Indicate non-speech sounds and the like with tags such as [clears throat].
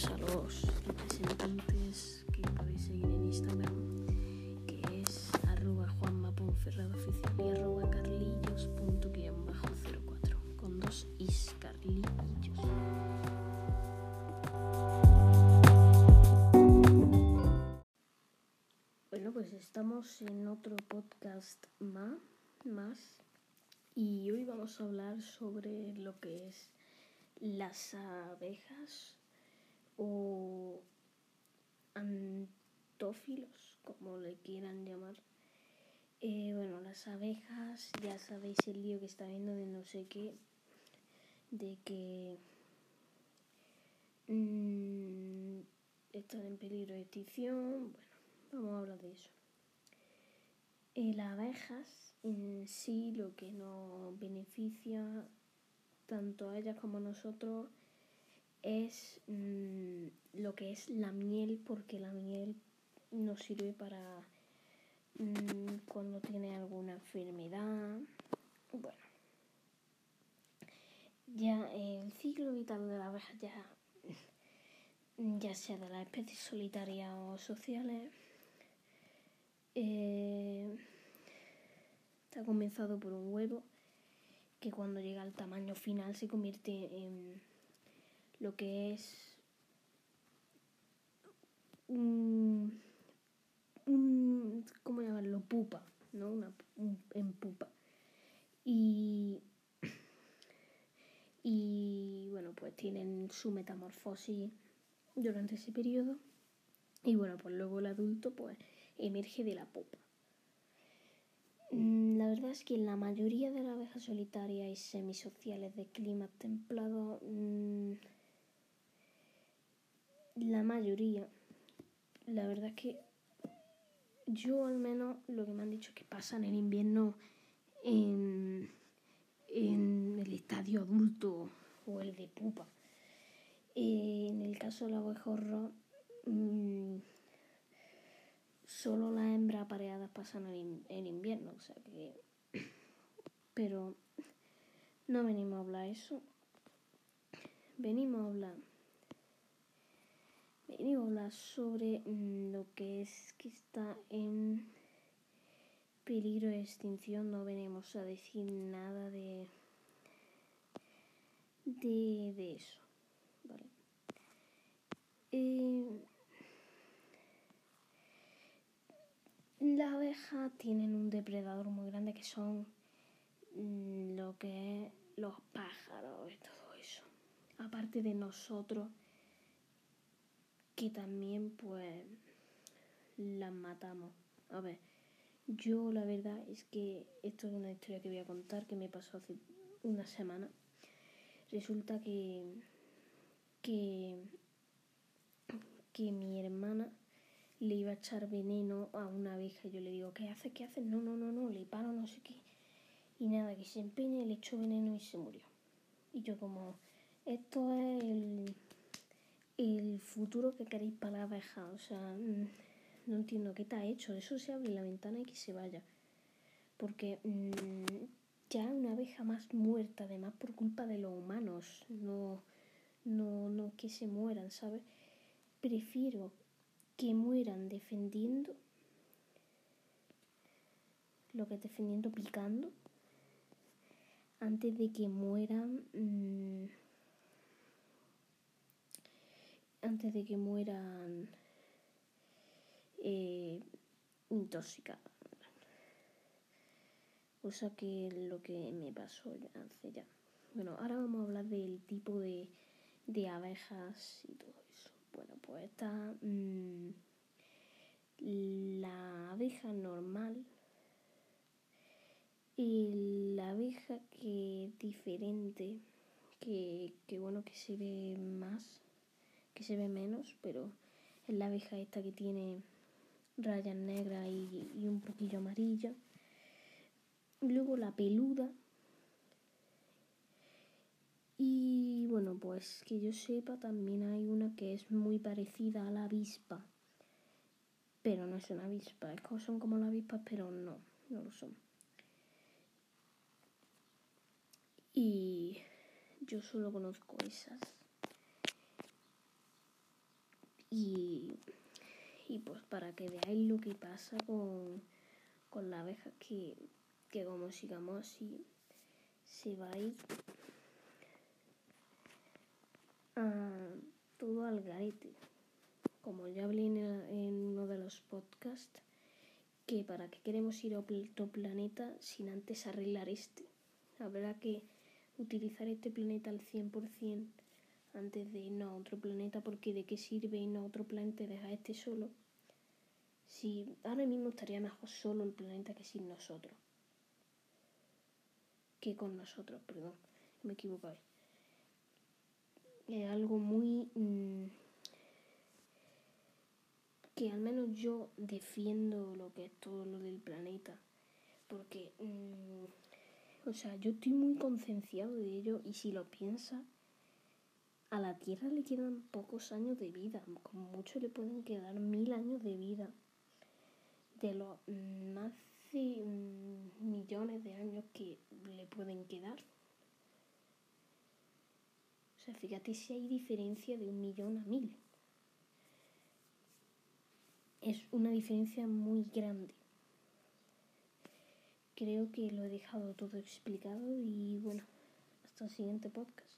pues a los representantes que podéis seguir en Instagram, que es arroba juanmaponferrado oficial y arroba carlillos.04 con dos is carlillos. Bueno, pues estamos en otro podcast más, más y hoy vamos a hablar sobre lo que es las abejas o antófilos, como le quieran llamar. Eh, bueno, las abejas, ya sabéis el lío que está viendo de no sé qué, de que mmm, están en peligro de extinción. Bueno, vamos a hablar de eso. Eh, las abejas en sí lo que nos beneficia tanto a ellas como a nosotros es mmm, lo que es la miel, porque la miel nos sirve para mmm, cuando tiene alguna enfermedad. Bueno, ya el ciclo vital de la abeja ya, ya sea de las especies solitarias o sociales, eh, está comenzado por un huevo que cuando llega al tamaño final se convierte en lo que es un, un ¿cómo llamarlo? Pupa, ¿no? Una, un, en pupa. Y, y bueno, pues tienen su metamorfosis durante ese periodo. Y bueno, pues luego el adulto pues emerge de la pupa. Mm, la verdad es que la mayoría de las abejas solitarias y semisociales de clima templado, mmm, la mayoría, la verdad es que yo al menos lo que me han dicho es que pasan el invierno en, en el estadio adulto o el de pupa. Eh, en el caso del abejorro, mmm, solo las hembras apareadas pasan el, el invierno, o sea que... [clears throat] Pero no venimos a hablar eso. Venimos a hablar... Venimos a sobre mmm, lo que es que está en peligro de extinción. No venimos a decir nada de... De, eso. Vale. Eh, Las abejas tienen un depredador muy grande que son mmm, lo que es los pájaros y todo eso. Aparte de nosotros, que también pues las matamos. A ver, yo la verdad es que esto es una historia que voy a contar que me pasó hace una semana. Resulta que que que mi hermana le iba a echar veneno a una abeja. Yo le digo, ¿qué haces? ¿Qué haces? No, no, no, no, le paro, no sé qué. Y nada, que se empeña, le echó veneno y se murió. Y yo como, esto es el, el futuro que queréis para la abeja. O sea, mm, no entiendo qué te ha hecho. Eso se abre la ventana y que se vaya. Porque mmm, ya una abeja más muerta, además por culpa de los humanos. No, no, no que se mueran, ¿sabes? Prefiero que mueran defendiendo lo que defendiendo picando antes de que mueran mmm, antes de que mueran eh, intoxicadas cosa que lo que me pasó hace ya. Bueno ahora vamos a hablar del tipo de, de abejas y todo bueno, pues está mmm, la abeja normal y la abeja que es diferente, que, que bueno, que se ve más, que se ve menos, pero es la abeja esta que tiene rayas negras y, y un poquillo amarilla. Luego la peluda, y bueno, pues que yo sepa, también hay una que es muy parecida a la avispa. Pero no es una avispa. Es como, son como las avispas, pero no, no lo son. Y yo solo conozco esas. Y, y pues para que veáis lo que pasa con, con la abeja, que, que como sigamos así, se va a ir uh, todo al garete. Como ya hablé en, en uno de los podcasts, que para qué queremos ir a otro planeta sin antes arreglar este. Habrá que utilizar este planeta al 100% antes de irnos a otro planeta, porque de qué sirve irnos a otro planeta y dejar este solo. Si ahora mismo estaría mejor solo el planeta que sin nosotros. Que con nosotros, perdón, me equivoco ahí. Es algo muy... Mmm, que al menos yo defiendo lo que es todo lo del planeta. Porque, mmm, o sea, yo estoy muy concienciado de ello y si lo piensas, a la Tierra le quedan pocos años de vida, como mucho le pueden quedar mil años de vida. De los más de millones de años que le pueden quedar. O sea, fíjate si hay diferencia de un millón a mil es una diferencia muy grande. Creo que lo he dejado todo explicado y bueno, hasta el siguiente podcast.